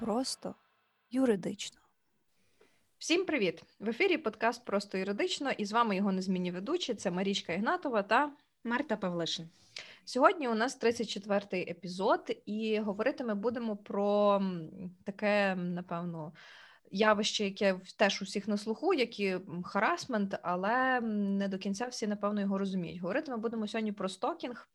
просто юридично. Всім привіт! В ефірі подкаст Просто юридично і з вами його незмінні ведучі. Це Марічка Ігнатова та Марта Павлишин. Сьогодні у нас 34-й епізод, і говорити ми будемо про таке, напевно, явище, яке теж у всіх на слуху, як і харасмент, але не до кінця всі, напевно, його розуміють. Говорити ми будемо сьогодні про стокінг.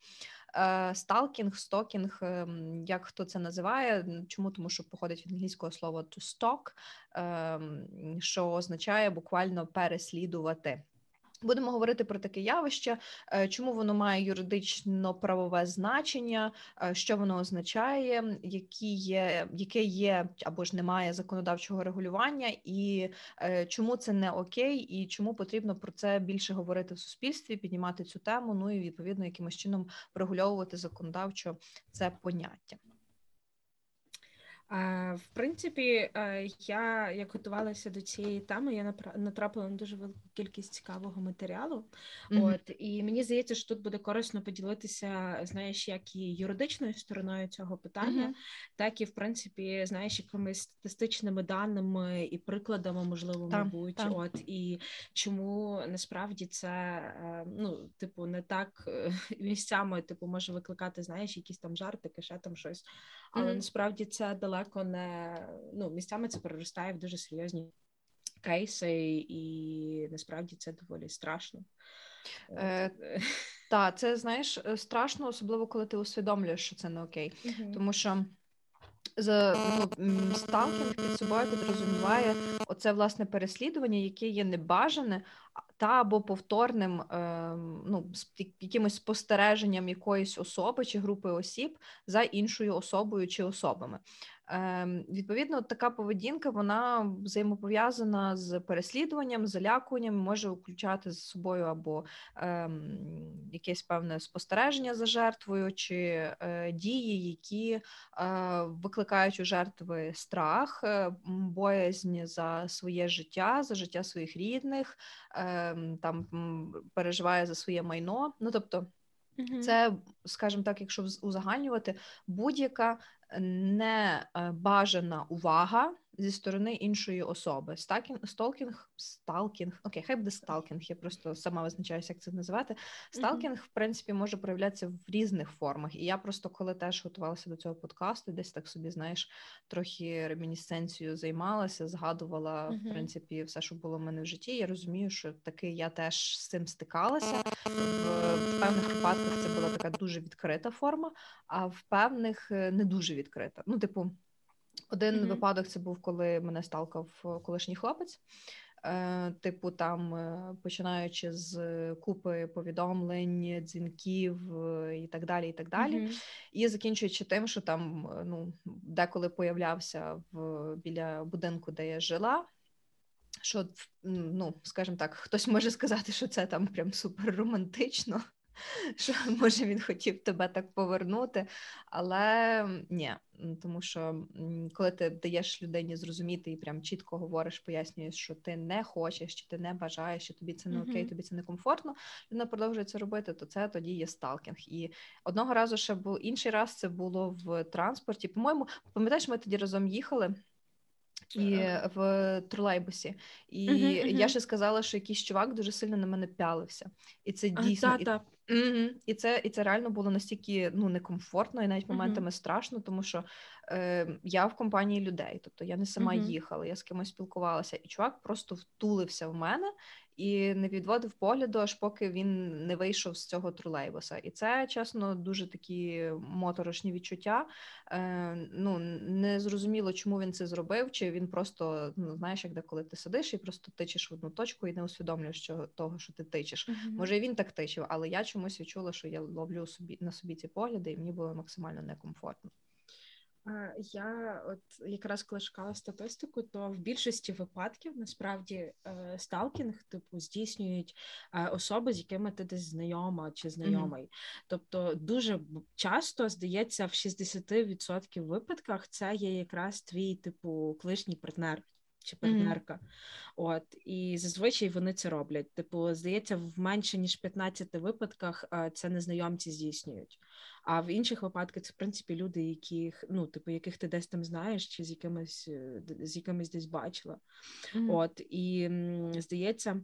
Е, сталкінг, стокінг, ем, як хто це називає? Чому? Тому що походить від англійського слова to stalk, ем, що означає буквально переслідувати. Будемо говорити про таке явище, е, чому воно має юридично-правове значення, е, що воно означає, які є, яке є або ж немає законодавчого регулювання, і е, чому це не окей, і чому потрібно про це більше говорити в суспільстві, піднімати цю тему. Ну і відповідно якимось чином врегульовувати законодавчо це поняття. В принципі, е, я як готувалася до цієї теми, я натрапила на дуже велику кількість цікавого матеріалу. Mm-hmm. От і мені здається, що тут буде корисно поділитися, знаєш, як і юридичною стороною цього питання, mm-hmm. так і в принципі, знаєш, якимись статистичними даними і прикладами, можливо, там, мабуть, там. от і чому насправді це е, ну, типу, не так е, місцями, типу, може викликати, знаєш, якісь там жарти, ще там щось, але mm-hmm. насправді це далеко далеко не ну місцями це переростає в дуже серйозні кейси, і насправді це доволі страшно. Е, Так, це знаєш е, страшно, особливо коли ти усвідомлюєш, що це не окей, uh тому що. За ну, сталкінг під собою підрозуміває оце власне переслідування, яке є небажане та або повторним е, ну, якимось спостереженням якоїсь особи чи групи осіб за іншою особою чи особами. Ем, відповідно, така поведінка вона взаємопов'язана з переслідуванням, залякуванням, може включати за собою або ем, якесь певне спостереження за жертвою, чи е, дії, які е, викликають у жертви страх, е, боязнь за своє життя, за життя своїх рідних, е, там переживає за своє майно. Ну тобто. Це, скажімо так, якщо узагальнювати, будь-яка небажана увага зі сторони іншої особи. Сталкінг, сталкінг, сталкінг, окей, хай буде сталкінг, я просто сама визначаюся, як це називати. Сталкінг, в принципі, може проявлятися в різних формах. І я просто, коли теж готувалася до цього подкасту, десь так собі, знаєш, трохи ремінісценцією займалася, згадувала, в принципі, все, що було в мене в житті. Я розумію, що таки я теж з цим стикалася. В, в певних випадках це була така дуже відкрита форма, а в певних е, не дуже відкрита. Ну, типу. Один mm-hmm. випадок це був, коли мене сталкав е, колишній хлопець. Е, типу, там е, починаючи з купи повідомлень, дзвінків і так далі. І так далі. Mm-hmm. І закінчуючи тим, що там ну, деколи появлявся в біля будинку, де я жила. Що, ну, скажімо так, хтось може сказати, що це там прям супер романтично, що може він хотів тебе так повернути, але ні, тому що коли ти даєш людині зрозуміти і прям чітко говориш, пояснюєш, що ти не хочеш, чи ти не бажаєш, що тобі це не окей, тобі це не комфортно, людина продовжує це робити, то це тоді є сталкінг. І одного разу ще був інший раз це було в транспорті. По-моєму, пам'ятаєш, ми тоді разом їхали. І в тролейбусі, і uh-huh, uh-huh. я ще сказала, що якийсь чувак дуже сильно на мене пялився, і це дійсно а, та, Угу. І це і це реально було настільки ну некомфортно і навіть моментами страшно, тому що е, я в компанії людей, тобто я не сама uh-huh. їхала, я з кимось спілкувалася, і чувак просто втулився в мене і не відводив погляду, аж поки він не вийшов з цього тролейбуса. І це чесно дуже такі моторошні відчуття. Е, Ну не зрозуміло, чому він це зробив, чи він просто ну знаєш, як деколи ти сидиш і просто тичиш в одну точку і не усвідомлюєш що, того, що ти тичиш. Uh-huh. Може, він так тичив, але я чомусь відчула, що я ловлю собі на собі ці погляди, і мені було максимально некомфортно. Я от якраз коли шукала статистику, то в більшості випадків насправді е, сталкінг типу здійснюють е, особи, з якими ти десь знайома чи знайомий. Mm-hmm. Тобто дуже часто здається, в 60% випадках це є якраз твій типу колишній партнер чи партнерка. Mm-hmm. От і зазвичай вони це роблять. Типу, здається, в менше ніж 15 випадках це незнайомці здійснюють. А в інших випадках це в принципі люди, яких ну, типу, яких ти десь там знаєш, чи з якимись е, з якимись десь бачила. Мгм. От і здається,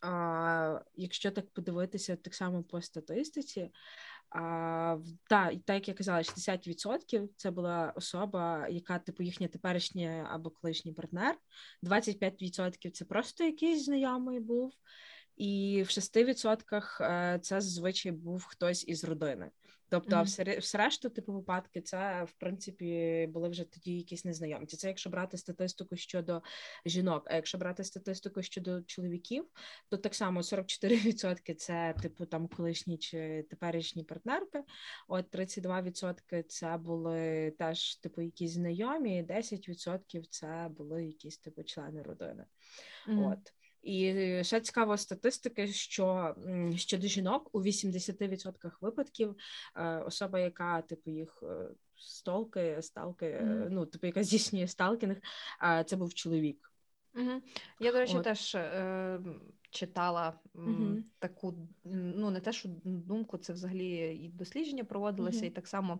а, якщо так подивитися так само по статистиці, а, та, так як я казала, 60% це була особа, яка типу їхня теперішня або колишній партнер, 25% це просто якийсь знайомий був, і в 6% е, це зазвичай був хтось із родини. Тобто, Мгм. все, решту, типу, випадки, це в принципі були вже тоді якісь незнайомці. Це якщо брати статистику щодо жінок. А якщо брати статистику щодо чоловіків, то так само 44% це типу там колишні чи теперішні партнерки. От 32% це були теж типу якісь знайомі, 10% це були якісь типу члени родини. Мгм. От. І ще цікава статистика, що щодо жінок у 80% випадків е, особа, яка типу їх е, столкає, сталкає, Мгм. ну типу, яка здійснює сталкінг, це був чоловік. Мгм. Я, до речі, От. теж е, читала Мгм. таку, ну не те, що думку, це взагалі і дослідження проводилося, Мгм. і так само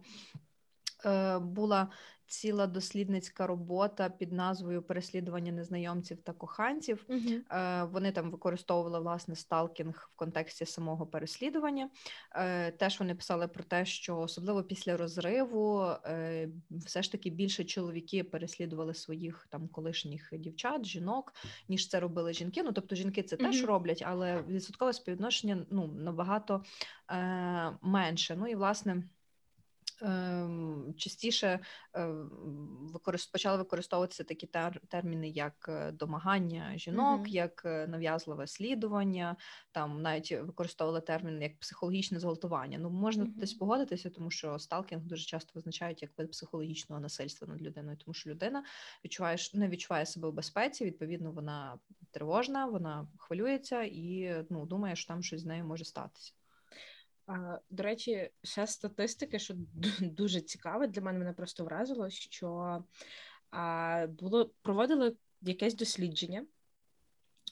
е, була ціла дослідницька робота під назвою Переслідування незнайомців та коханців. Е, Вони там використовували власне сталкінг в контексті самого переслідування. Е, Теж вони писали про те, що особливо після розриву е, все ж таки більше чоловіки переслідували своїх там колишніх дівчат, жінок, ніж це робили жінки. Ну тобто жінки це теж роблять, але відсоткове співвідношення ну набагато е, менше. Ну і власне. Ем, Частіше е, використ... почали використовуватися такі тер... терміни, як е, домагання жінок, Мгм. як е, нав'язливе слідування, там навіть використовували термін як психологічне зґвалтування. Ну можна Мгм. десь погодитися, тому що сталкінг дуже часто визначають як вид психологічного насильства над людиною, тому що людина відчуває, не відчуває себе в безпеці. Відповідно, вона тривожна, вона хвилюється і ну думає, що там щось з нею може статися. До речі, ще статистики, що дуже цікаве, для мене мене просто вразило, що було проводили якесь дослідження.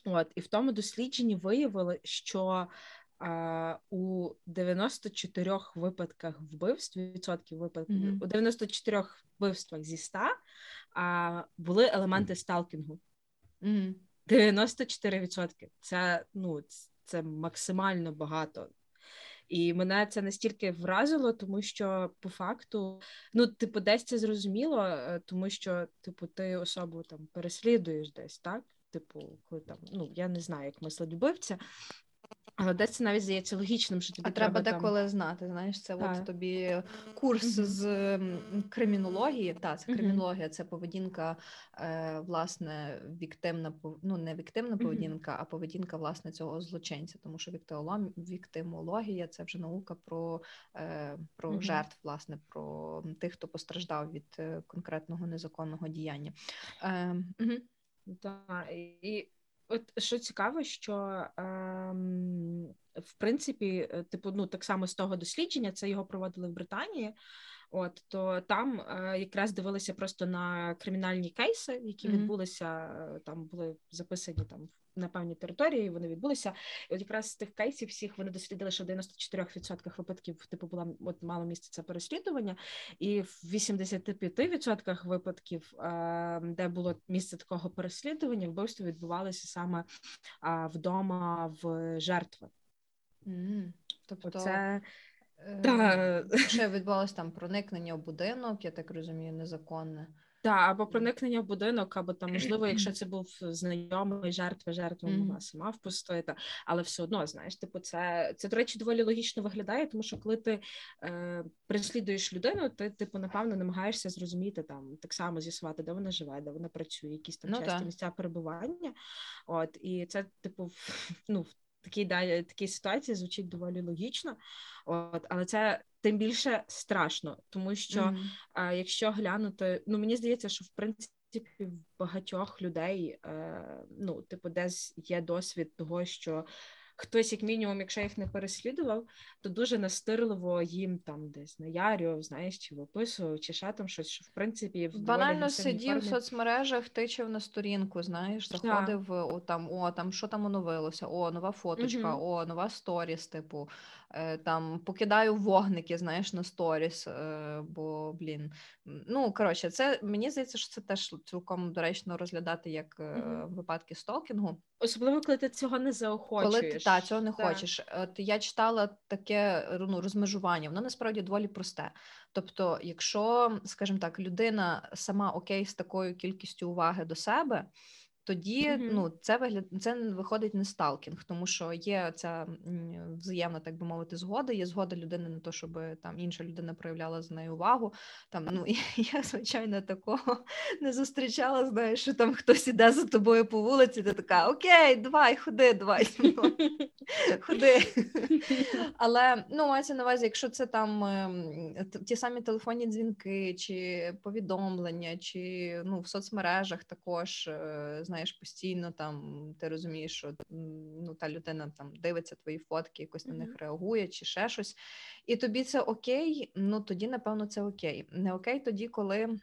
От, і в тому дослідженні виявили, що а, у 94 випадках вбивств, відсотків випадків, Мгм. у 94 вбивствах зі 100 а, були елементи сталкінгу. 94%. Це, ну, це максимально багато. І мене це настільки вразило, тому що по факту, ну, типу, десь це зрозуміло, е, тому що, типу, ти особу там переслідуєш десь, так? Типу, коли там, ну, я не знаю, як мислить вбивця, але десь це навіть здається логічним, що тобі А треба там... деколи знати. Знаєш, це Так. от тобі курс Мгм. з кримінології. Та це кримінологія, це поведінка, е, власне, віктимна ну не віктимна поведінка, а поведінка власне цього злочинця. Тому що віктимологія це вже наука про, е, про жертв, власне, про тих, хто постраждав від е, конкретного незаконного діяння. Е, мгм. Так, і от що цікаво, що ем, в принципі, е, типу, ну так само з того дослідження, це його проводили в Британії. От то там е, якраз дивилися просто на кримінальні кейси, які Мгм. відбулися, е, там були записані там на певній території, вони відбулися. І от якраз з тих кейсів всіх вони дослідили, що в 94% випадків типу була от мало місце це переслідування, і в 85% випадків, е, де було місце такого переслідування, вбивство відбувалося саме а, вдома в жертви. Тобто Оце е, та, ще відбувалося там проникнення в будинок, я так розумію, незаконне. та, або проникнення в будинок, або там, можливо, якщо це був знайомий жертва, жертва могла сама впустити, але все одно, знаєш, типу, це, це, до речі, доволі логічно виглядає, тому що коли ти е, переслідуєш людину, ти, типу, напевно, намагаєшся зрозуміти там так само з'ясувати, де вона живе, де вона працює, якісь там Ну, часті так. місця перебування. От, і це, типу, ну, такій, далі такій ситуації звучить доволі логічно. От, але це тим більше страшно, тому що. Мгм. А якщо глянути, ну мені здається, що в принципі в багатьох людей, е, ну, типу, десь є досвід того, що хтось, як мінімум, якщо їх не переслідував, то дуже настирливо їм там десь наярював, знаєш, чи виписував, чи ще там щось, що в принципі в Банально сидів сидів в соцмережах, тичив на сторінку, знаєш, заходив заходив о, там, о, там що там оновилося, о, нова фоточка, угу. о, нова сторіс, типу. Е, там покидаю вогники, знаєш, на сторіс. е, Бо, блін, ну коротше, це мені здається, що це теж цілком доречно розглядати як Мгм. випадки сталкінгу. Особливо, коли ти цього не заохочуєш. Коли ти та, цього не Да. хочеш. От я читала таке ну, розмежування, воно насправді доволі просте. Тобто, якщо, скажімо так, людина сама окей з такою кількістю уваги до себе, тоді Мгм. ну, це вигляд... це виходить не сталкінг, тому що є ця взаємна, так би мовити, згода. Є згода людини на те, щоб там інша людина проявляла за нею увагу. Там ну я звичайно такого не зустрічала. Знаєш, що там хтось іде за тобою по вулиці, ти така окей, давай, ходи, давай зі мною, ходи. Але ну мається на увазі, якщо це там ем, ті самі телефонні дзвінки, чи повідомлення, чи ну в соцмережах також е, знаєш постійно там ти розумієш, що ну та людина там дивиться твої фотки, якось на них реагує, чи ще щось, і тобі це окей. Ну тоді напевно це окей. Не окей тоді, коли.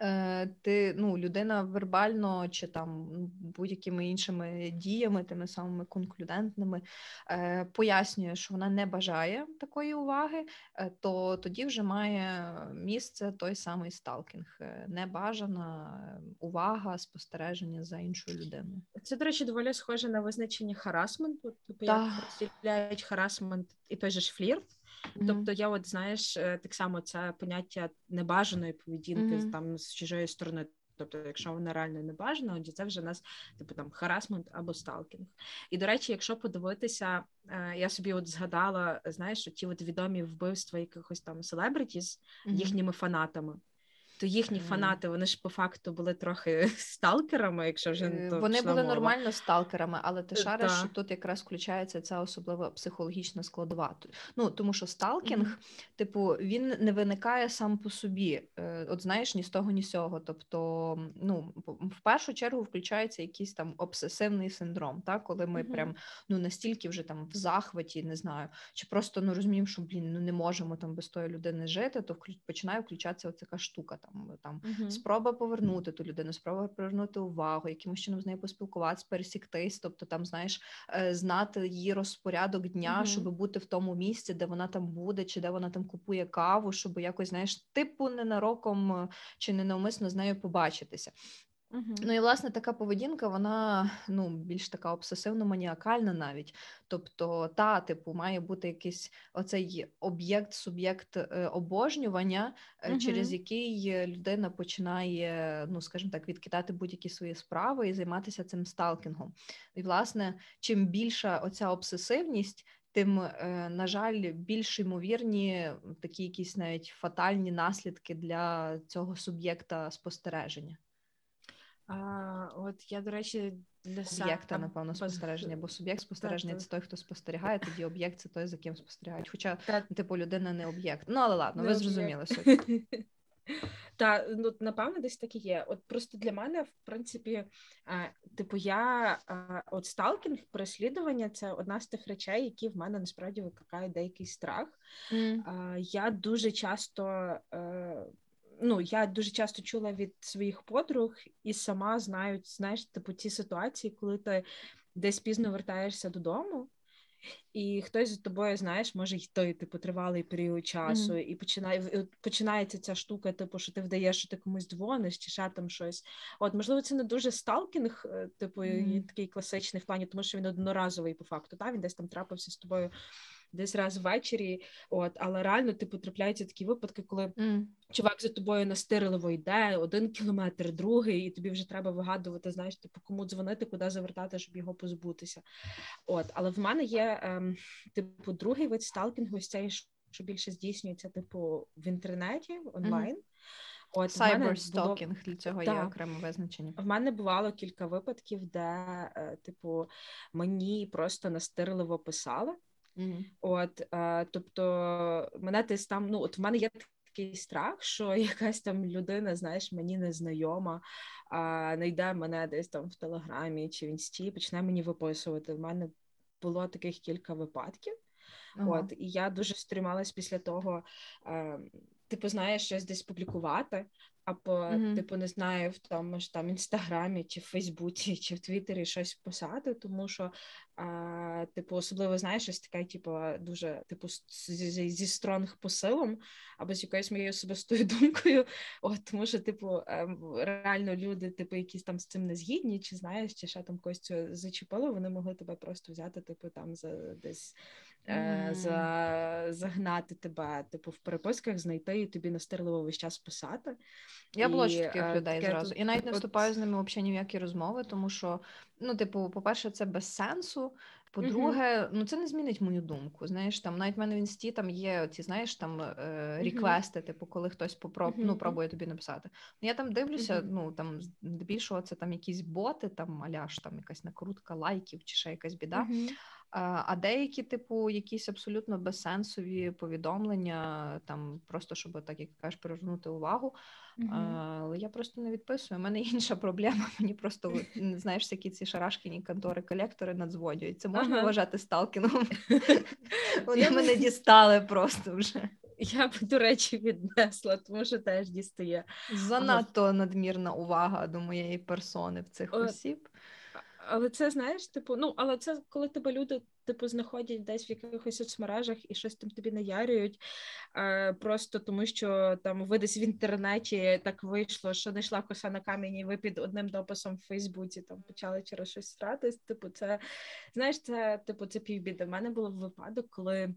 Е, Ти ну людина вербально чи там ну, будь-якими іншими діями, тими самими конклюдентними, е, пояснює, що вона не бажає такої уваги, е, то тоді вже має місце той самий сталкінг, небажана е, увага, спостереження за іншою людиною. Це, до речі, доволі схоже на визначення харасменту. Типу, як розділяють харасмент і той же ж флірт. Тобто, я, от знаєш, е, так само це поняття небажаної поведінки Мгм. там з чужої сторони. Тобто, якщо вона реально не бажана, тоді це вже у нас типу там харасмент або сталкінг. І до речі, якщо подивитися, е, я собі от згадала, знаєш, ті от відомі вбивства якихось там селебритіс Мгм. їхніми фанатами. То їхні Мгм. фанати, вони ж по факту були трохи сталкерами, якщо вже не то Вони були мова. нормально сталкерами, але ти Е, шариш, що тут якраз включається ця особлива психологічна складова. Ну тому що сталкінг, Мгм. типу, він не виникає сам по собі. Е, От знаєш, ні з того, ні з цього. Тобто, ну в першу чергу включається якийсь там обсесивний синдром, так коли ми Мгм. прям ну настільки вже там в захваті, не знаю, чи просто ну розуміємо, що блін, ну не можемо там без тої людини жити, то вклю- починає включатися оця штука. Там там Мгм. спроба повернути ту людину, спроба привернути увагу, якимось чином з нею поспілкуватися, пересіктись, тобто там, знаєш, е, знати її розпорядок дня, Мгм. щоб бути в тому місці, де вона там буде, чи де вона там купує каву, щоб якось, знаєш, типу ненароком е, чи ненавмисно з нею побачитися. Ну і власне така поведінка, вона ну більш така обсесивно-маніакальна навіть. Тобто, та, типу, має бути якийсь оцей об'єкт, суб'єкт е, обожнювання, е, через який людина починає, ну скажімо так, відкидати будь-які свої справи і займатися цим сталкінгом. І власне, чим більша оця обсесивність. Тим, е, на жаль, більш ймовірні такі якісь навіть фатальні наслідки для цього суб'єкта спостереження. А, от я, до речі, для Об'єкта, напевно, спостереження, бо суб'єкт спостереження це той, хто спостерігає, тоді об'єкт це той, за ким спостерігають. Хоча, типу, людина не об'єкт. Ну, але ладно, Не ви зрозуміли суть. Та ну напевно десь так і є. От просто для мене, в принципі, а, типу, я а, от сталкінг, переслідування це одна з тих речей, які в мене насправді викликають деякий страх. А, Я дуже часто. Ну, я дуже часто чула від своїх подруг і сама знаю, знаєш, типу ті ситуації, коли ти десь пізно вертаєшся додому, і хтось за тобою, знаєш, може йти типу тривалий період часу, і починає і от починається ця штука, типу, що ти вдаєш, що ти комусь дзвониш, чи ще там щось. От, можливо, це не дуже сталкінг, е, типу, Мгм. такий класичний в плані, тому що він одноразовий по факту. Та він десь там трапився з тобою десь раз ввечері. От, але реально, типу, трапляються такі випадки, коли М. чувак за тобою настирливо йде, один кілометр, другий, і тобі вже треба вигадувати, знаєш, типу, кому дзвонити, куди завертати, щоб його позбутися. От, але в мене є, ем, типу, другий вид сталкінгу, ось цей, що більше здійснюється, типу, в інтернеті, онлайн. От, в мене було- для цього є окреме визначення. в мене бувало кілька випадків, де, е, типу, мені просто настирливо писали. Мгм. От, е, тобто, мене десь там, ну, от в мене є такий страх, що якась там людина, знаєш, мені незнайома, а знайде мене десь там в Телеграмі чи в інсті, почне мені виписувати. В мене було таких кілька випадків. Ага. От, і я дуже стрималась після того. Е, типу, знаєш, щось десь публікувати, або, Мгм. типу, не знаю, в тому ж там інстаграмі, чи в Фейсбуці, чи в Твіттері щось писати, тому що, а, типу, особливо знаєш, щось таке, типу, дуже типу зі, зі стронг посилом, або з якоюсь моєю особистою думкою. От тому що, типу, ем, реально люди, типу, якісь там з цим не згідні, чи знаєш, чи ще там когось цього зачепило, вони могли тебе просто взяти, типу, там за десь. Е, За загнати тебе, типу, в переписках знайти і тобі настирливо весь час писати. Я бачу таких е, людей таке зразу. тут- І навіть не вступаю з ними взагалі ні в які розмови, тому що, ну, типу, по-перше, це без сенсу. По-друге, ну це не змінить мою думку. Знаєш, там навіть в мене в інсті там є ці, знаєш, там е, реквести, типу, коли хтось попроб... ну, пробує тобі написати. Ну, я там дивлюся, ну там здебільшого це там якісь боти, там аляш, там якась накрутка лайків чи ще якась біда. А деякі, типу, якісь абсолютно безсенсові повідомлення, там просто щоб так як кажеш, привернути увагу. Мгм. Але я просто не відписую. У мене інша проблема. Мені просто знаєш, всякі ці шарашкіні контори, колектори надзводюють. Це можна Ага. вважати сталкінгом. Вони мене дістали просто вже. Я б, до речі, віднесла, тому що теж дістає. Занадто надмірна увага до моєї персони в цих осіб. Але це знаєш, типу, ну але це коли тебе люди типу знаходять десь в якихось соцмережах і щось там тобі наярюють, е, просто тому що там ви десь в інтернеті так вийшло, що не йшла коса на камені, ви під одним дописом в Фейсбуці там почали через щось стратись. Типу, це знаєш, це типу це півбіди. У мене був випадок, коли.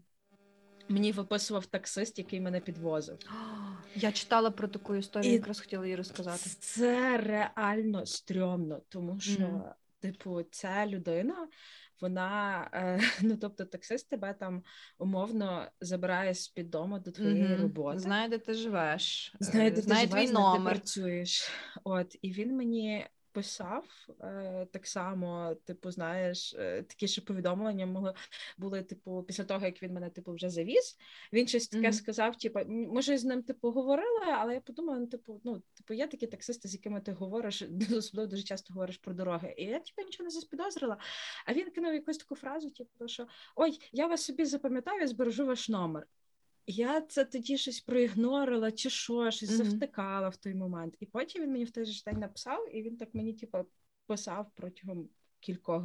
Мені виписував таксист, який мене підвозив. Я читала про таку історію, І якраз хотіла її розказати. Це реально стрьомно, тому що, Мгм. Типу, ця людина, вона, е, ну тобто, таксист тебе там умовно забирає з під дому до твоєї Мгм. роботи. Знає, де ти живеш, Знає, де знає ти твій живеш, знає, де ти працюєш. От, і він мені писав е, так само, типу, знаєш, е, такі ще повідомлення могли були, типу, після того, як він мене типу вже завіз. Він щось таке Мгм. сказав, типу, може, з ним типу говорили, але я подумала, ну, типу, ну, типу, є такі таксисти, з якими ти говориш, особливо дуже часто говориш про дороги. І я типу нічого не заспідозрила. А він кинув якусь таку фразу, типу, що ой, я вас собі запам'ятаю, я збережу ваш номер. Я це тоді щось проігнорила, чи що, щось Мгм. завтикала в той момент. І потім він мені в той же день написав, і він так мені, типу, писав протягом кількох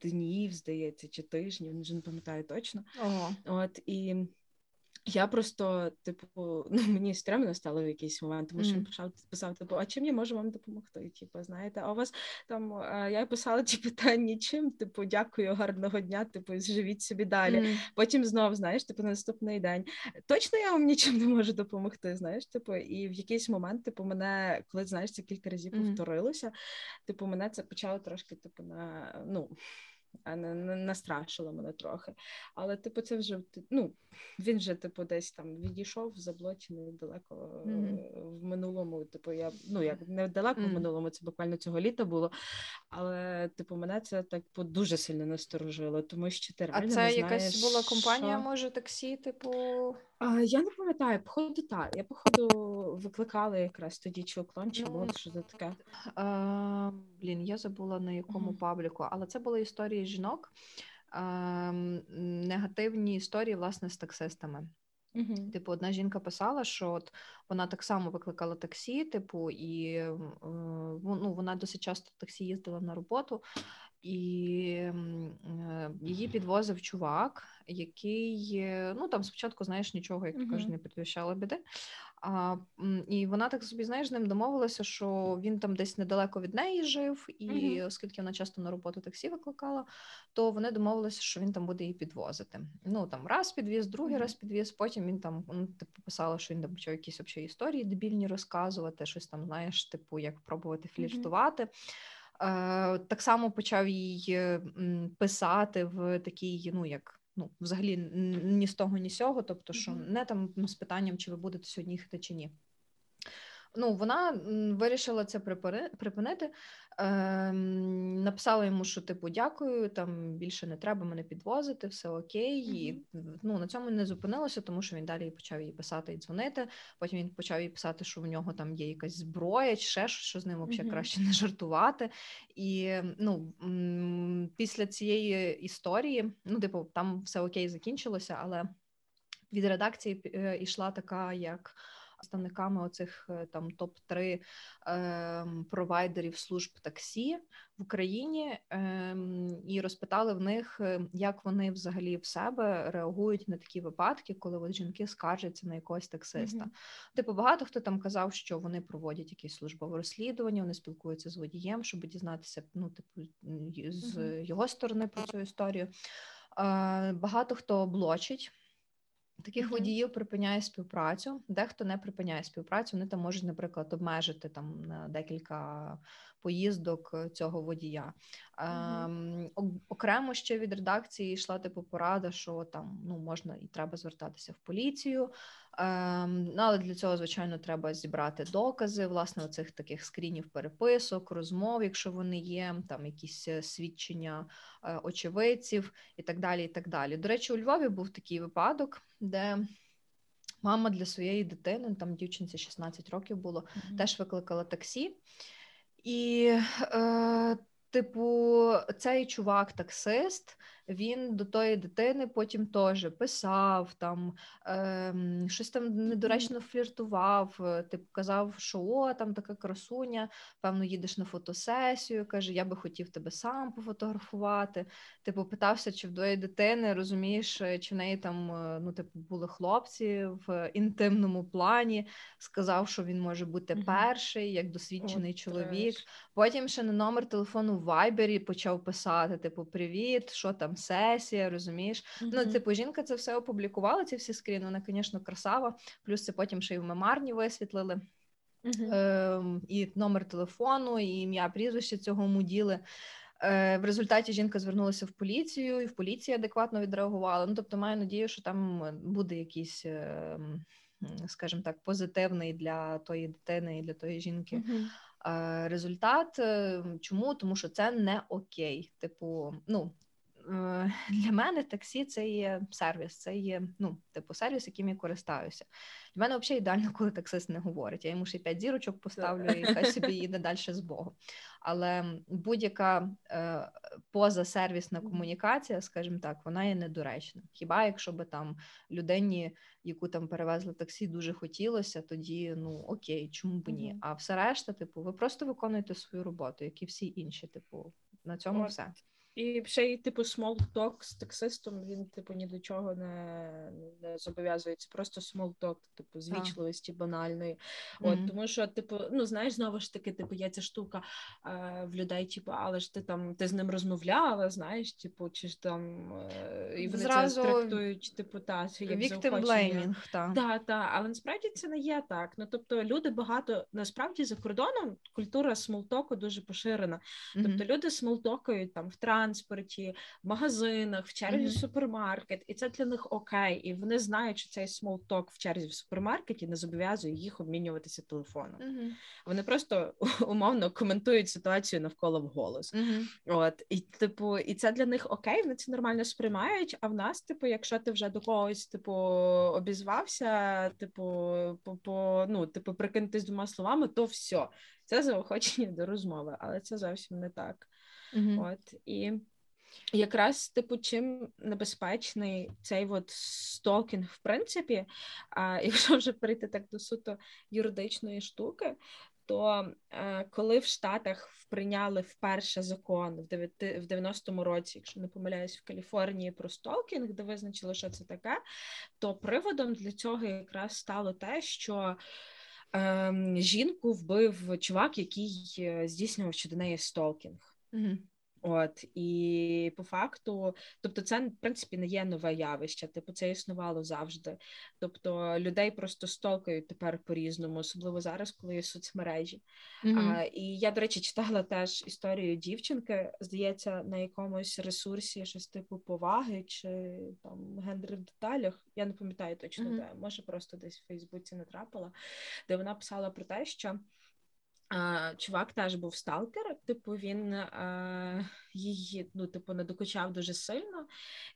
днів, здається, чи тижнів, вже не пам'ятаю точно. Ого. От і я просто, типу, ну мені стрімно стало в якийсь момент, тому що він Мгм. писав, типу, а чим я можу вам допомогти? Типу, знаєте, а у вас там е, я писала, типу, та нічим, типу, дякую, гарного дня, типу, живіть собі далі. Мгм. Потім знов, знаєш, типу, на наступний день. Точно я вам нічим не можу допомогти, знаєш, типу, і в якийсь момент, типу, мене, коли знаєш, це кілька разів повторилося, типу, мене це почало трошки, типу, на ну. А не, не настрашило мене трохи. Але, типу, це вже ну, він вже, типу, десь там відійшов заблочений далеко Мгм. в минулому. Типу, я ну як не далеко в минулому, це буквально цього літа було. Але, типу, мене це так типу, дуже сильно насторожило, тому що ти А реально це не якась знаєш, була компанія, що... може, таксі, типу. Я не пам'ятаю, походу так. Я походу викликала якраз тоді чи уклон, чи Ну, бот, що це таке. А, блін, я забула на якому Мгм. пабліку, але це були історії жінок, а, негативні історії, власне, з таксистами. Угу. Типу, одна жінка писала, що от вона так само викликала таксі, типу, і е, ну, вона досить часто таксі їздила на роботу, і е, її підвозив чувак, який е, ну там спочатку, знаєш, нічого, як кажуть, Мгм. не предвіщало біди. А, і вона так собі, знаєш, з ним домовилася, що він там десь недалеко від неї жив, і Мгм. оскільки вона часто на роботу таксі викликала, то вони домовилися, що він там буде її підвозити. Ну там раз підвіз, другий Мгм. раз підвіз. Потім він там ну, типу писала, що він там почав якісь взагалі історії дебільні розказувати, щось там, знаєш, типу, як пробувати фліртувати. Е, так само почав їй е, писати в такій, ну як. Ну, взагалі ні з того, ні з сього, тобто, що не там ну, з питанням, чи ви будете сьогодні їхати чи ні. Ну, вона вирішила це припини- припинити. Ем, написала йому, що типу дякую, там більше не треба мене підвозити, все окей. І ну, на цьому не зупинилося, тому що він далі почав їй писати і дзвонити. Потім він почав їй писати, що в нього там є якась зброя, чи ще щось, що з ним взагалі Мгм. краще не жартувати. І ну, після цієї історії, ну, типу, там все окей закінчилося, але. від редакції е, йшла така, як представниками оцих е, там топ 3 е, провайдерів служб таксі в Україні е, і розпитали в них, е, як вони взагалі в себе реагують на такі випадки, коли от жінки скаржаться на якогось таксиста. Mm-hmm. Типу, багато хто там казав, що вони проводять якісь службове розслідування, вони спілкуються з водієм, щоб дізнатися, ну типу з mm-hmm. його сторони про цю історію. Е, багато хто блочить. Таких mm-hmm. водіїв припиняє співпрацю. Дехто не припиняє співпрацю. Вони там можуть, наприклад, обмежити там на декілька поїздок цього водія. Mm-hmm. Ем, окремо ще від редакції йшла типу порада, що там ну можна і треба звертатися в поліцію. Ем, ну, але для цього, звичайно, треба зібрати докази, власне, оцих таких скрінів переписок, розмов, якщо вони є, там якісь е, свідчення е, очевидців і так далі. і так далі. До речі, у Львові був такий випадок, де мама для своєї дитини, там дівчинці 16 років було, mm-hmm. теж викликала таксі. І, е, типу, цей чувак, таксист, він до тої дитини потім теж писав, там е, щось там недоречно фліртував, типу казав, що о, там така красуня, певно, їдеш на фотосесію. Каже, я би хотів тебе сам пофотографувати. Типу, питався, чи в тої дитини розумієш, е, чи в неї там е, ну, типу, були хлопці в інтимному плані. Сказав, що він може бути перший, як досвідчений О, чоловік. Потім ще на номер телефону в Вайбері почав писати: типу, привіт, що там сесія, розумієш? Mm-hmm. Ну, типу, жінка це все опублікувала, ці всі скріни, вона, звісно, красава. Плюс це потім ще й в мемарні висвітлили. Uh-huh. Е, І номер телефону, і ім'я прізвище цього муділи. Е, В результаті жінка звернулася в поліцію, і в поліції адекватно відреагувала. Ну, тобто, маю надію, що там буде якийсь, е, скажімо так, позитивний для тої дитини і для тої жінки. Uh-huh. Результат чому? Тому що це не окей. Типу, ну Е, для мене таксі це є сервіс, це є ну, типу сервіс, яким я користаюся. Для мене взагалі ідеально, коли таксист не говорить. Я йому ще п'ять зірочок поставлю і хай собі їде далі з Богом. Але будь-яка е, позасервісна комунікація, скажімо так, вона є недоречна. Хіба якщо би там людині, яку там перевезли таксі, дуже хотілося, тоді ну окей, чому б ні? А все решта, типу, ви просто виконуєте свою роботу, як і всі інші. Типу, на цьому От. все. І ще й, типу, small talk з таксистом, він, типу, ні до чого не не зобов'язується. Просто small talk, типу, звічливості банальної. От, mm-hmm. Тому що, типу, ну, знаєш, знову ж таки, типу, є ця штука е, в людей, типу, але ж ти там ти з ним розмовляла, знаєш, типу, чи ж там е, і вони Зразу... це трактують, типу, та, як так. Да, та, але насправді це не є так. Ну, тобто, люди багато, насправді, за кордоном культура смолтоку дуже поширена. Mm-hmm. Тобто люди смолтокають там в транспорті, в магазинах, в черзі mm-hmm. в супермаркет, і це для них окей. І вони знають, що цей small talk в черзі в супермаркеті не зобов'язує їх обмінюватися телефоном. Mm-hmm. Вони просто умовно коментують ситуацію навколо вголос. Mm-hmm. От і типу, і це для них окей, вони це нормально сприймають. А в нас, типу, якщо ти вже до когось, типу, обізвався, типу, по, по ну, типу, прикинутись двома словами, то все. Це заохочення до розмови, але це зовсім не так. Mm-hmm. От і якраз, типу, чим небезпечний цей от стокінг, в принципі, а якщо вже перейти так до суто юридичної штуки, то е, коли в Штатах прийняли вперше закон в 90-му році, якщо не помиляюсь, в Каліфорнії про стокінг, де визначили, що це таке, то приводом для цього якраз стало те, що ем, жінку вбив чувак, який е, здійснював щодо неї столкінг. Mm-hmm. От і по факту, тобто, це в принципі не є нове явище, типу це існувало завжди. Тобто людей просто столкають тепер по-різному, особливо зараз, коли є соцмережі. Mm-hmm. А, І я, до речі, читала теж історію дівчинки, здається, на якомусь ресурсі щось типу поваги чи там гендер в деталях. Я не пам'ятаю точно, mm-hmm. де може просто десь в Фейсбуці натрапила, де вона писала про те, що. Чувак теж був сталкер, типу, він е, її ну, типу, не докучав дуже сильно,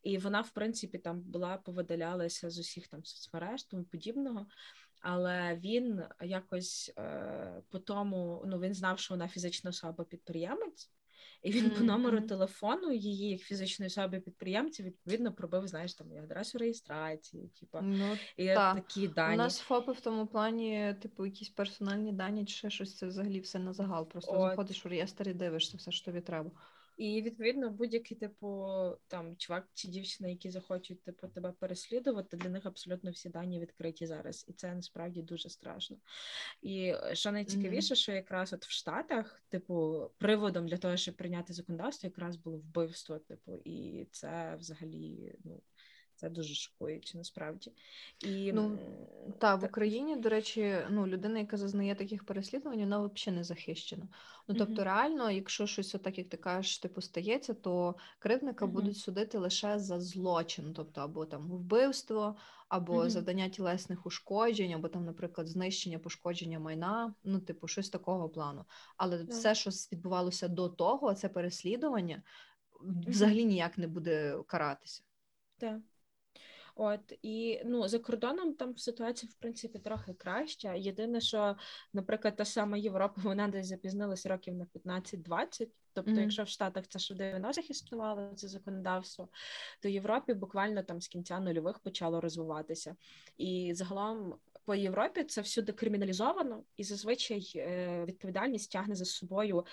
і вона, в принципі, там була повидалялася з усіх там соцмереж тому подібного. Але він якось е, по тому ну він знав, що вона фізична особа підприємець, І він по номеру телефону її як фізичної особи підприємця відповідно пробив, знаєш, там і адресу реєстрації, типу, Ну, і та. такі У дані. нас ФОПи в тому плані, типу, якісь персональні дані чи ще щось, це взагалі все на загал. Просто От. заходиш в реєстр і дивишся все, що тобі треба. І відповідно будь-який типу там чувак чи дівчина, які захочуть типу тебе переслідувати, для них абсолютно всі дані відкриті зараз, і це насправді дуже страшно. І е, що найцікавіше, що якраз от в Штатах, типу, приводом для того, щоб прийняти законодавство, якраз було вбивство, типу, і це взагалі ну. Це дуже шокуюче насправді. І Ну, Та в Україні, до речі, ну людина, яка зазнає таких переслідувань, вона взагалі не захищена. Ну тобто, реально, якщо щось отак, як ти кажеш, типу стається, то кривдника Мгм. будуть судити лише за злочин, тобто або там вбивство, або Мгм. завдання тілесних ушкоджень, або там, наприклад, знищення, пошкодження майна, ну, типу, щось такого плану. Але Да. все, що відбувалося до того, це переслідування, взагалі ніяк не буде каратися. Так. От і ну за кордоном там ситуація в принципі трохи краща. Єдине, що, наприклад, та сама Європа, вона десь запізнилась років на 15-20. Тобто, Мгм. якщо в Штатах це ще в 90-х існувало це законодавство, то в Європі буквально там з кінця нульових почало розвиватися. І загалом по Європі це всюди криміналізовано, і зазвичай е, відповідальність тягне за собою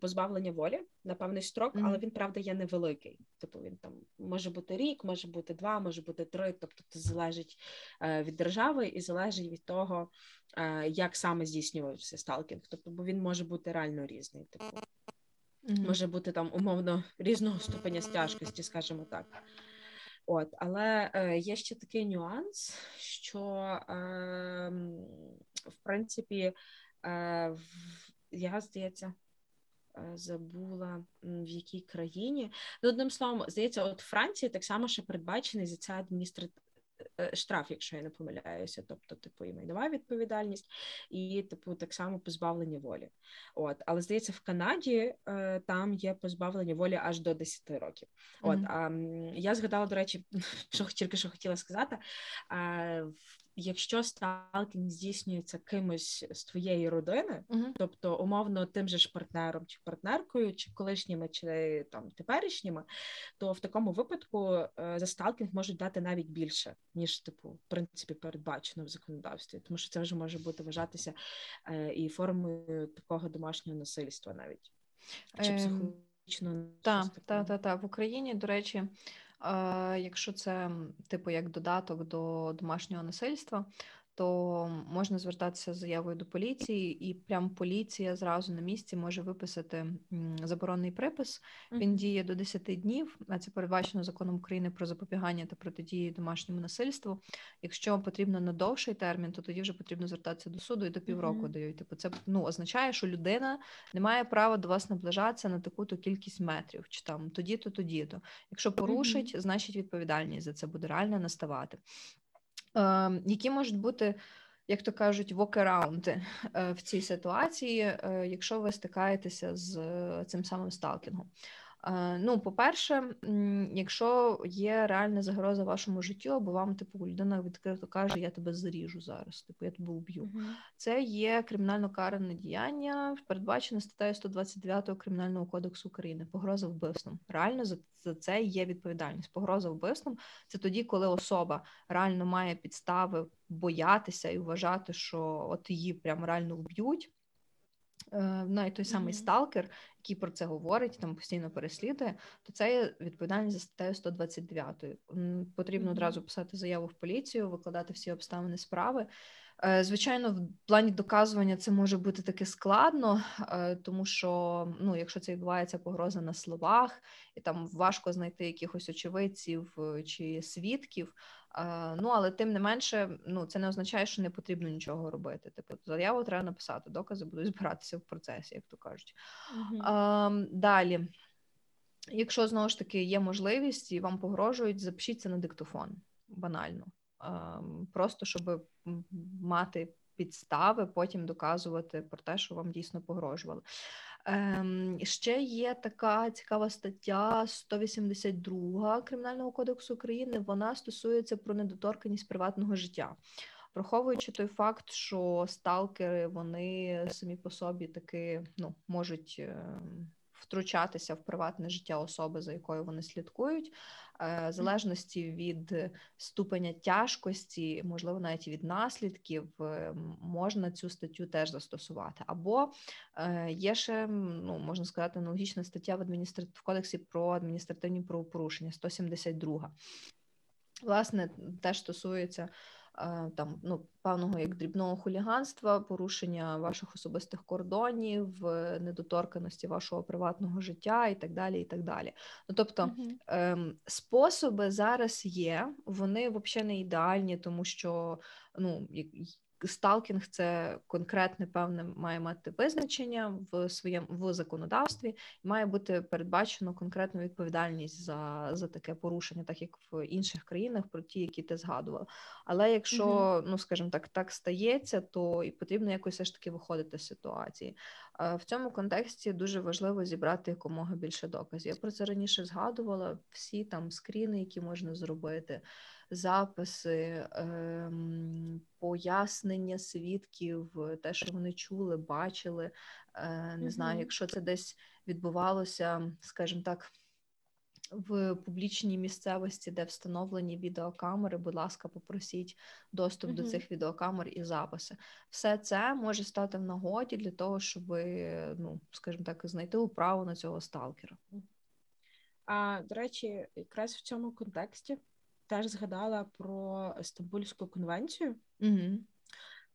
позбавлення волі на певний строк, але він правда є невеликий. Типу він там може бути рік, може бути два, може бути три. Тобто це залежить е, від держави і залежить від того, е, як саме здійснювався сталкінг. Тобто, бо він може бути реально різний. Типу, може бути там умовно різного ступеня стяжкості, скажімо так. От, але е, є ще такий нюанс, що в принципі, е, я здається. е, Забула в якій країні. Ну, одним словом, здається, от Франції так само ще передбачений за це адміністративний штраф, якщо я не помиляюся. Тобто, типу, і майнова відповідальність, і типу, так само позбавлення волі. От, але здається, в Канаді е, там є позбавлення волі аж до 10 років. От Мгм. а я згадала, до речі, що тільки що хотіла сказати. Е, в- Якщо сталкінг здійснюється кимось з твоєї родини, Мгм. тобто умовно тим же ж партнером чи партнеркою, чи колишніми, чи там теперішніми, то в такому випадку е, за сталкінг можуть дати навіть більше, ніж типу, в принципі, передбачено в законодавстві, тому що це вже може бути вважатися е, і формою такого домашнього насильства навіть чи Ем, психологічного Так, так, так, так. В Україні, до речі, е, якщо це типу як додаток до домашнього насильства, то можна звертатися з заявою до поліції, і прям поліція зразу на місці може виписати заборонний припис. Він діє до 10 днів, а це передбачено законом України про запобігання та протидії домашньому насильству. Якщо потрібно на довший термін, то тоді вже потрібно звертатися до суду і до півроку Мгм. дають. Типу, це ну означає, що людина не має права до вас наближатися на таку-то кількість метрів, чи там тоді-то, тоді-то. Якщо порушить, значить відповідальність за це буде реально наставати. Е, які можуть бути, як то кажуть, вокераунди е, в цій ситуації, е, якщо ви стикаєтеся з е, цим самим сталкінгом? Е, Ну, по-перше, якщо є реальна загроза вашому життю, або вам, типу, людина відкрито каже, я тебе заріжу зараз, типу, я тебе. Мгм. Це є кримінально каране діяння, передбачене статтею 129 Кримінального кодексу України. Погроза вбивством. Реально за, за це є відповідальність. Погроза вбивством це тоді, коли особа реально має підстави боятися і вважати, що от її прям реально вб'ють. Е, Навіть той самий Мгм. сталкер, який про це говорить, там постійно переслідує, то це є відповідальність за статтею 129. М, Потрібно Мгм. одразу писати заяву в поліцію, викладати всі обставини справи. Е, Звичайно, в плані доказування це може бути таке складно, е, тому що ну, якщо це відбувається погроза на словах, і там важко знайти якихось очевидців чи свідків. Ну, але тим не менше, ну це не означає, що не потрібно нічого робити. Типу, заяву треба написати, докази будуть збиратися в процесі, як то кажуть. Ем, далі, якщо знову ж таки є можливість і вам погрожують, запишіться на диктофон банально. Просто щоб мати підстави, потім доказувати про те, що вам дійсно погрожували. Ем, ще є така цікава стаття 182 Кримінального кодексу України. Вона стосується про недоторканність приватного життя. Враховуючи той факт, що сталкери вони самі по собі таки ну, можуть ем, втручатися в приватне життя особи, за якою вони слідкують, е, в залежності від ступеня тяжкості, можливо, навіть від наслідків, е, можна цю статтю теж застосувати. Або е, є ще ну можна сказати аналогічна стаття в адміністратив в кодексі про адміністративні правопорушення 172. Власне, теж стосується там ну певного як дрібного хуліганства, порушення ваших особистих кордонів, е, недоторканості вашого приватного життя і так далі. і так далі. Ну тобто ем, способи зараз є, вони взагалі не ідеальні, тому що ну сталкінг це конкретне певне має мати визначення в своєму в законодавстві, і має бути передбачено конкретну відповідальність за за таке порушення, так як в інших країнах, про ті, які ти згадувала. Але якщо, mm ну скажімо так, так стається, то і потрібно якось все ж таки виходити з ситуації. В цьому контексті дуже важливо зібрати якомога більше доказів. Я про це раніше згадувала. Всі там скріни, які можна зробити записи, ем, пояснення свідків, те, що вони чули, бачили. Е, не знаю, якщо це десь відбувалося, скажімо так. В публічній місцевості, де встановлені відеокамери, будь ласка, попросіть доступ uh-huh. до цих відеокамер і записи. Все це може стати в нагоді для того, щоб, ну скажімо так, знайти управу на цього сталкера. А до речі, якраз в цьому контексті теж згадала про Стамбульську конвенцію, Угу.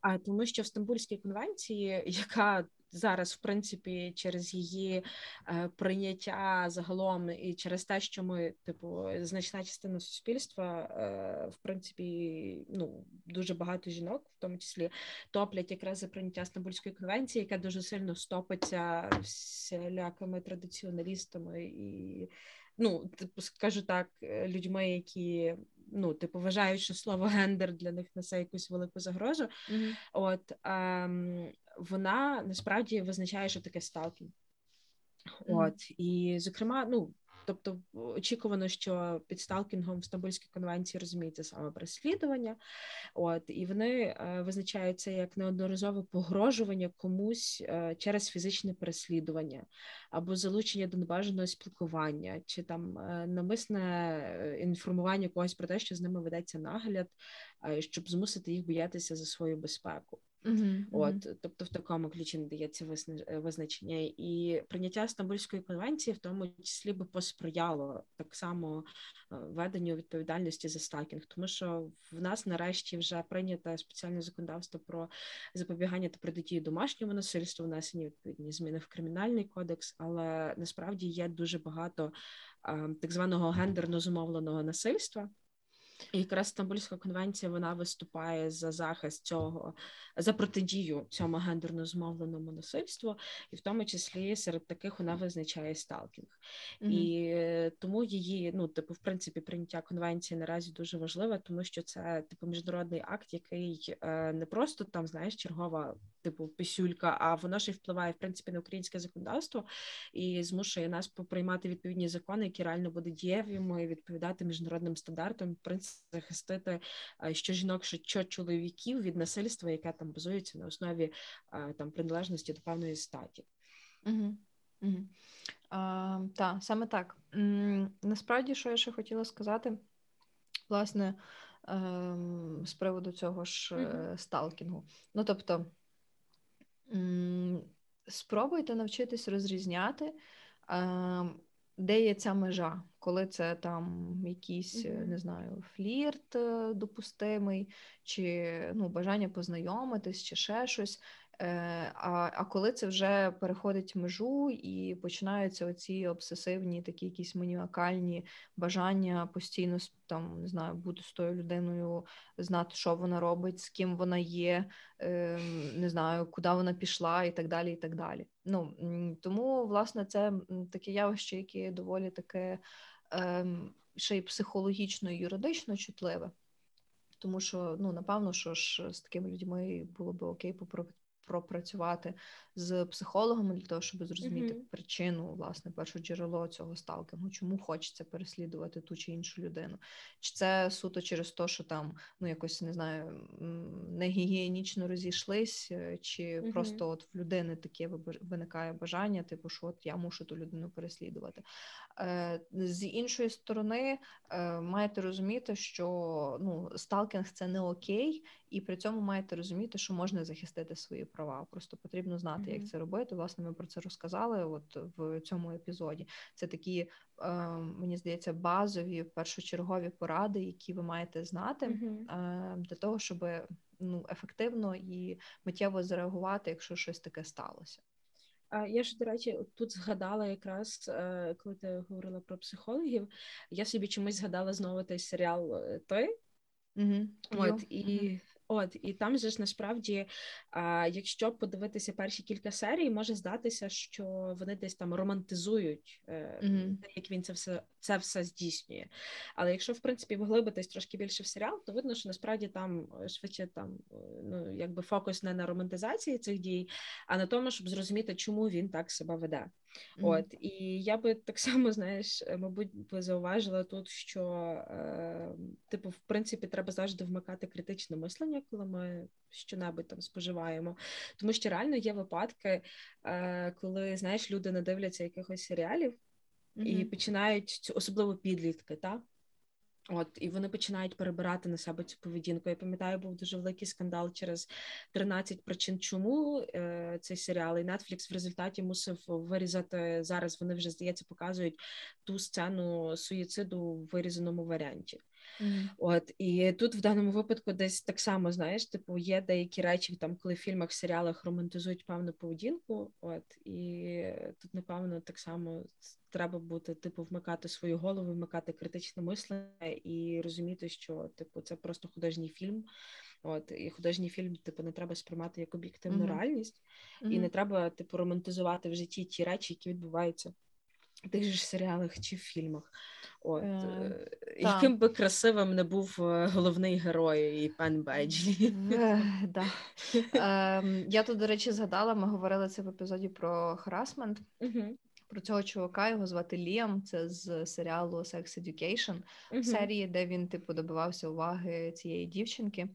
а тому, що в Стамбульській конвенції, яка зараз, в принципі, через її е, прийняття загалом і через те, що ми, типу, значна частина суспільства, е, в принципі, ну дуже багато жінок, в тому числі, топлять якраз за прийняття Стамбульської конвенції, яка дуже сильно стопиться всілякими традиціоналістами і ну, типу, скажу так, е, людьми, які ну, типу, вважають, що слово гендер для них несе якусь велику загрозу. Mm-hmm. От ем, вона насправді визначає, що таке сталкінг. Mm-hmm. От і зокрема, ну Тобто очікувано, що під сталкінгом в Стамбульській конвенції розуміється саме переслідування, от і вони е, визначають як неодноразове погрожування комусь е, через фізичне переслідування або залучення до небажаного спілкування, чи там е, намисне інформування когось про те, що з ними ведеться нагляд, щоб змусити їх боятися за свою безпеку. Uh-huh, От, uh-huh. тобто в такому ключі надається е, визначення, і прийняття Стамбульської конвенції, в тому числі би посприяло так само е, веденню відповідальності за сталкінг, тому що в нас нарешті вже прийнято спеціальне законодавство про запобігання та протидію домашньому насильству, внесені відповідні зміни в кримінальний кодекс, але насправді є дуже багато е, так званого гендерно зумовленого насильства. І якраз Стамбульська конвенція вона виступає за захист цього, за протидію цьому гендерно змовленому насильству, і в тому числі серед таких вона визначає сталкінг. Mm-hmm. І тому її, ну, типу, в принципі, прийняття конвенції наразі дуже важливе, тому що це типу міжнародний акт, який е, не просто там, знаєш, чергова, типу, писюлька, а воно ще й впливає в принципі на українське законодавство і змушує нас поприймати відповідні закони, які реально будуть дієвими і відповідати міжнародним стандартам. В принципі, захистити що жінок, що чоловіків від насильства, яке там базується на основі там приналежності до певної статі. Угу. Угу. Так, саме так. Насправді, що я ще хотіла сказати, власне, ем, з приводу цього ж uh сталкінгу. Ну, тобто, спробуйте навчитись розрізняти, ем, де є ця межа коли це там якийсь, mm-hmm. не знаю, флірт е, допустимий, чи ну, бажання познайомитись, чи ще щось. Е, а а коли це вже переходить межу і починаються оці обсесивні, такі якісь маніакальні бажання постійно там не знаю, бути з тою людиною, знати, що вона робить, з ким вона є, ем, не знаю, куди вона пішла, і так далі. і так далі. Ну тому, власне, це таке явище, яке доволі таке ем, ще й психологічно і юридично чутливе. Тому що, ну, напевно, що ж з такими людьми було би окей пропрацювати з психологом для того, щоб зрозуміти Мгм. причину, власне, перше джерело цього сталкінгу, чому хочеться переслідувати ту чи іншу людину. Чи це суто через те, що там ну якось не знаю, м, негігієнічно розійшлись, е, чи Мгм. просто от в людини таке виникає бажання, типу, що от я мушу ту людину переслідувати. Е, З іншої сторони, е, маєте розуміти, що ну, сталкінг це не окей, і при цьому маєте розуміти, що можна захистити свої права. Просто потрібно знати, як це робити. Власне, ми про це розказали. От в цьому епізоді. Це такі, е, мені здається, базові першочергові поради, які ви маєте знати е, для того, щоб ну, ефективно і миттєво зреагувати, якщо щось таке сталося. Я ж, до речі, тут згадала якраз, е, коли ти говорила про психологів, я собі чомусь згадала знову той серіал е, той. Угу. От і от, і там же ж насправді, а, якщо подивитися перші кілька серій, може здатися, що вони десь там романтизують е, те, як він це все це все здійснює. Але якщо в принципі вглибитись трошки більше в серіал, то видно, що насправді там е, швидше там е, ну якби фокус не на романтизації цих дій, а на тому, щоб зрозуміти, чому він так себе веде. От і я би так само, знаєш, е, мабуть, би зауважила тут, що е, типу, в принципі, треба завжди вмикати критичне мислення, коли ми що-небудь там споживаємо. Тому що реально є випадки, е, коли знаєш, люди не дивляться якихось серіалів і починають цю особливо підлітки, так? От, і вони починають перебирати на себе цю поведінку. Я пам'ятаю, був дуже великий скандал через 13 причин, чому е, цей серіал. І Netflix в результаті мусив вирізати зараз. Вони вже здається показують ту сцену суїциду в вирізаному варіанті. Мгм. От і тут в даному випадку десь так само знаєш, типу, є деякі речі, там, коли в фільмах, серіалах романтизують певну поведінку. От і тут, напевно, так само треба бути, типу, вмикати свою голову, вмикати критичне мислення і розуміти, що типу це просто художній фільм. От і художній фільм, типу, не треба сприймати як об'єктивну Мгм. реальність, і не треба, типу, романтизувати в житті ті речі, які відбуваються тих же серіалах чи фільмах. От, Е, е, яким би красивим не був е, головний герой і пан Беджлі. Да. Ем, я тут, до речі, згадала, ми говорили це в епізоді про харасмент. Про цього чувака його звати Ліам. Це з серіалу Sex Education, мгм. серії, де він типу добивався уваги цієї дівчинки.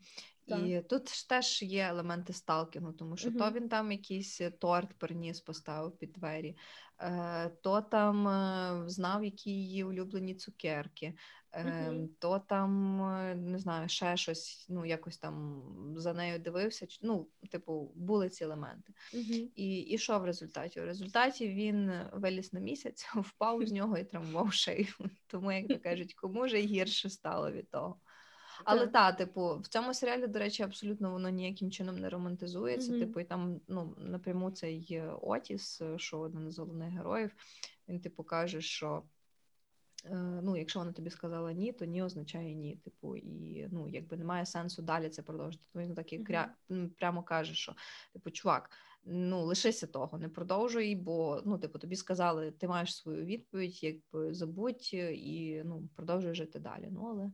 І тут ж теж є елементи сталкінгу, тому що то він там якийсь торт приніс, поставив під двері, е, то там е, знав, які її улюблені цукерки, е, Мгм. то там е, не знаю, ще щось, ну якось там за нею дивився. Ну, типу, були ці елементи. Мгм. І, і що в результаті? У результаті він виліз на місяць, впав з нього і травмував шию. Тому, як то кажуть, кому ж гірше стало від того. Але Так. та, типу, в цьому серіалі, до речі, абсолютно воно ніяким чином не романтизується. Мгм. Типу, і там ну напряму цей Отіс, е, що один з головних героїв, він типу каже, що. е, Ну, якщо вона тобі сказала ні, то ні означає ні. Типу, і ну, якби немає сенсу далі це продовжити. Тому він так і кря... прямо каже, що типу, чувак, ну лишися того, не продовжуй, бо ну, типу, тобі сказали, ти маєш свою відповідь, якби забудь е, і ну, продовжуй жити далі. Ну, але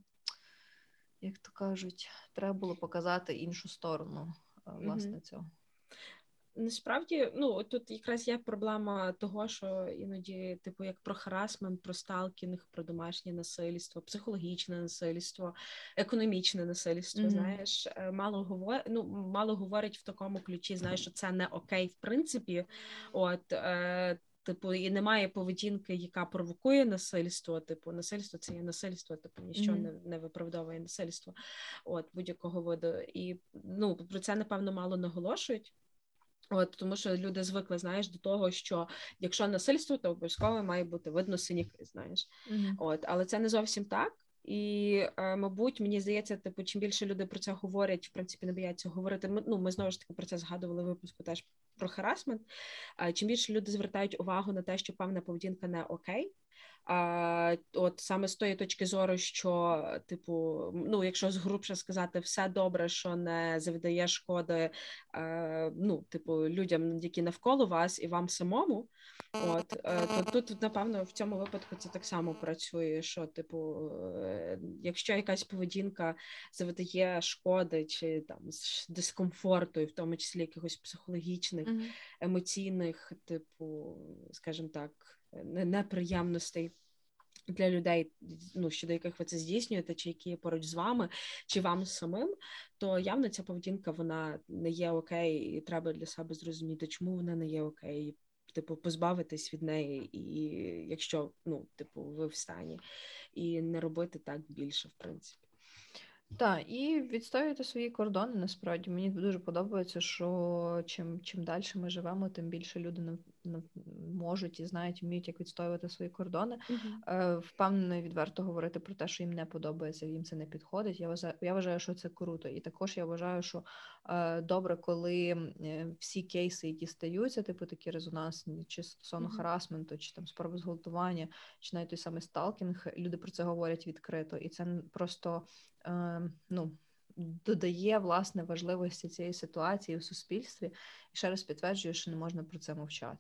як то кажуть, треба було показати іншу сторону е, власне цього. Насправді, ну тут якраз є проблема того, що іноді, типу, як про харасмент, про сталкінг, про домашнє насильство, психологічне насильство, економічне насильство. Мгм. Знаєш, е, мало говор... ну, мало говорить в такому ключі, знаєш, що це не окей, в принципі. От е, типу, і немає поведінки, яка провокує насильство. Типу, насильство це є насильство, типу нічого mm-hmm. не, не виправдовує насильство. От будь-якого виду. І ну про це напевно мало наголошують. От тому, що люди звикли, знаєш, до того, що якщо насильство, то обов'язково має бути видно синяки, знаєш. От, але це не зовсім так. І, е, мабуть, мені здається, типу, чим більше люди про це говорять, в принципі, не бояться говорити. Ми, ну, ми знову ж таки про це згадували в випуску теж про харасмент. Чим більше люди звертають увагу на те, що певна поведінка не окей, А, От саме з тої точки зору, що, типу, ну, якщо згрубше сказати, все добре, що не завдає шкоди, е, ну, типу, людям, які навколо вас, і вам самому, от е, то тут, напевно, в цьому випадку це так само працює. Що, типу, е, якщо якась поведінка завдає шкоди чи там дискомфорту, і в тому числі якихось психологічних, емоційних, типу, скажімо так неприємностей. Для людей, ну щодо яких ви це здійснюєте, чи які є поруч з вами, чи вам самим, то явно ця поведінка вона не є окей, і треба для себе зрозуміти, чому вона не є окей, типу, позбавитись від неї, і якщо ну, типу, ви в стані, і не робити так більше, в принципі. Так, і відстоювати свої кордони. Насправді мені дуже подобається, що чим чим далі ми живемо, тим більше люди можуть і знають, вміють як відстоювати свої кордони. Uh-huh. Впевнено, відверто говорити про те, що їм не подобається, їм це не підходить. Я вважаю, я вважаю, що це круто. І також я вважаю, що е, добре, коли всі кейси, які стаються, типу такі резонансні, чи стосовно uh-huh. харасменту, чи там спроби зґвалтування, чи навіть той самий сталкінг, люди про це говорять відкрито, і це просто. Е, ну, додає власне важливості цієї ситуації в суспільстві і ще раз підтверджує, що не можна про це мовчати.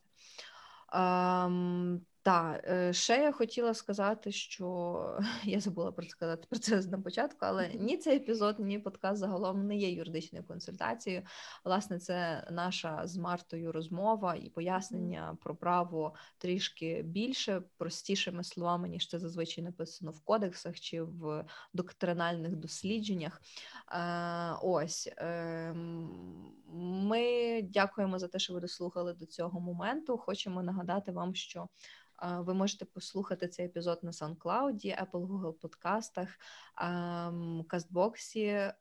Так, е, ще я хотіла сказати, що я забула про це сказати про це на початку, але ні цей епізод, ні подкаст загалом не є юридичною консультацією. Власне, це наша з Мартою розмова і пояснення про право трішки більше, простішими словами, ніж це зазвичай написано в кодексах чи в доктринальних дослідженнях. Е, ось ем, ми дякуємо за те, що ви дослухали до цього моменту. Хочемо нагадати вам, що. Ви можете послухати цей епізод на SoundCloud, Apple, Google подкастах, кастбоксі, е,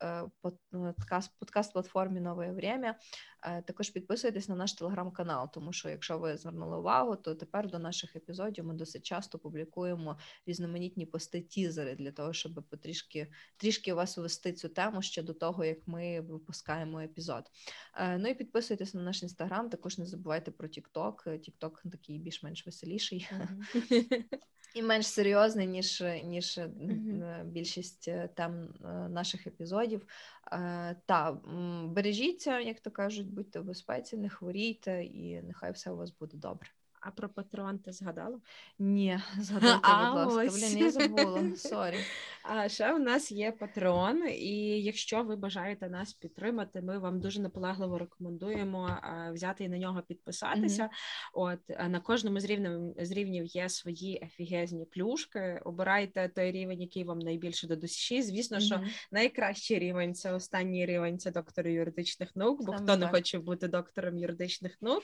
подкаст-платформі Нове Время. Е, також підписуйтесь на наш телеграм-канал, тому що, якщо ви звернули увагу, то тепер до наших епізодів ми досить часто публікуємо різноманітні пости-тізери для того, щоб потрішки трішки вас ввести цю тему ще до того, як ми випускаємо епізод. Е, ну і підписуйтесь на наш інстаграм. Також не забувайте про TikTok. TikTok такий більш-менш веселіший. І менш серйозний, ніж ніж mm-hmm. більшість там тем наших епізодів. Та бережіться, як то кажуть, будьте в безпеці, не хворійте, і нехай все у вас буде добре. А про Patreon ти згадала? Ні, згадайте, будь ласка. Блін, я забула. Sorry. А ще у нас є Патреон, і якщо ви бажаєте нас підтримати, ми вам дуже наполегливо рекомендуємо взяти і на нього підписатися. Mm-hmm. От на кожному з рівнів з рівнів є свої ефігезні плюшки. Обирайте той рівень, який вам найбільше до душі. Звісно, mm-hmm. що найкращий рівень це останній рівень, це доктор юридичних наук. Бо Саме хто так. не хоче бути доктором юридичних наук,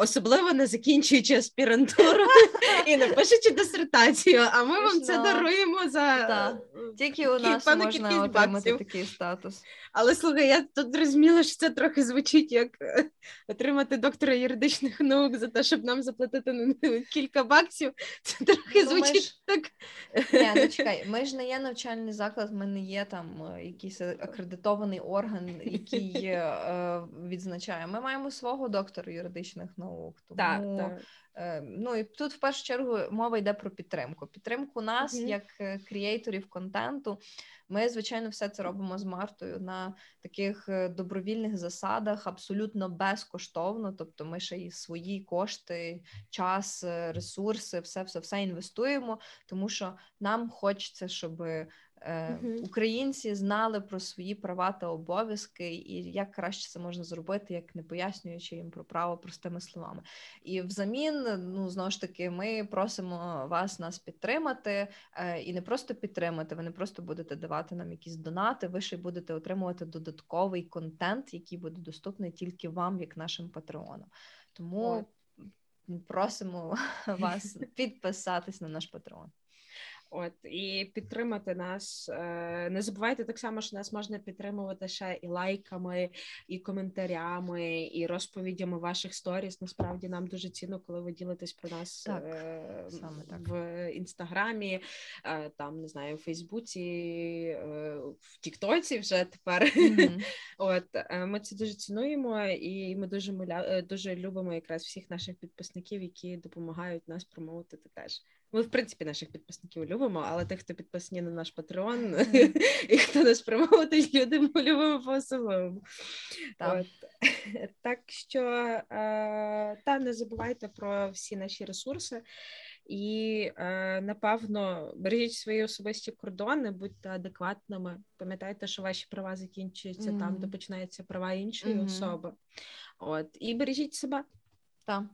особливо не закінчує закінчуючи аспірантуру і напишучи дисертацію, а ми вам це даруємо за да. тільки у нас можна отримати такий статус. Але слухай, я тут зрозуміла, що це трохи звучить як е, отримати доктора юридичних наук за те, щоб нам заплатити на кілька баксів. Це трохи ну, звучить ж... так. Ні, ну чекай, ми ж не є навчальний заклад, ми не є там е, якийсь акредитований орган, який е, відзначає. Ми маємо свого доктора юридичних наук. Тому... Так, так. Е, ну і тут в першу чергу мова йде про підтримку. Підтримку нас, mm-hmm. як е, креаторів контенту. Ми, звичайно, все це робимо з Мартою на таких е, добровільних засадах, абсолютно безкоштовно. Тобто, ми ще і свої кошти, час, ресурси, все, все, все інвестуємо, тому що нам хочеться, щоб Uh-huh. Українці знали про свої права та обов'язки, і як краще це можна зробити, як не пояснюючи їм про право простими словами. І взамін, ну знову ж таки, ми просимо вас нас підтримати е, і не просто підтримати. Ви не просто будете давати нам якісь донати. Ви ще й будете отримувати додатковий контент, який буде доступний тільки вам, як нашим патреонам. Тому просимо вас підписатись на наш патреон. От і підтримати нас. Е, не забувайте так само, що нас можна підтримувати ще і лайками, і коментарями, і розповідями ваших сторіс. Насправді нам дуже цінно, коли ви ділитесь про нас так, е, саме так. в інстаграмі, е, там не знаю, в Фейсбуці, в Тіктоці вже тепер. Mm-hmm. От ми це дуже цінуємо, і ми дуже дуже любимо якраз всіх наших підписників, які допомагають нас промовити теж. Ми, в принципі, наших підписників любимо, але тих, хто підписані на наш Патреон і хто нас промовить, люди ми любимо по-особливому. Так. Так що е, та не забувайте про всі наші ресурси. І е, напевно бережіть свої особисті кордони, будьте адекватними. Пам'ятайте, що ваші права закінчуються там, де починаються права іншої Мгм. особи. От і бережіть себе. Так.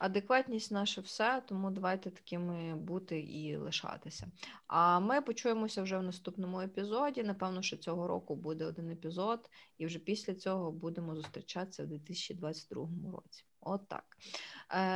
Адекватність наше все, тому давайте такими бути і лишатися. А ми почуємося вже в наступному епізоді. Напевно, що цього року буде один епізод, і вже після цього будемо зустрічатися в 2022 році. От так. Е,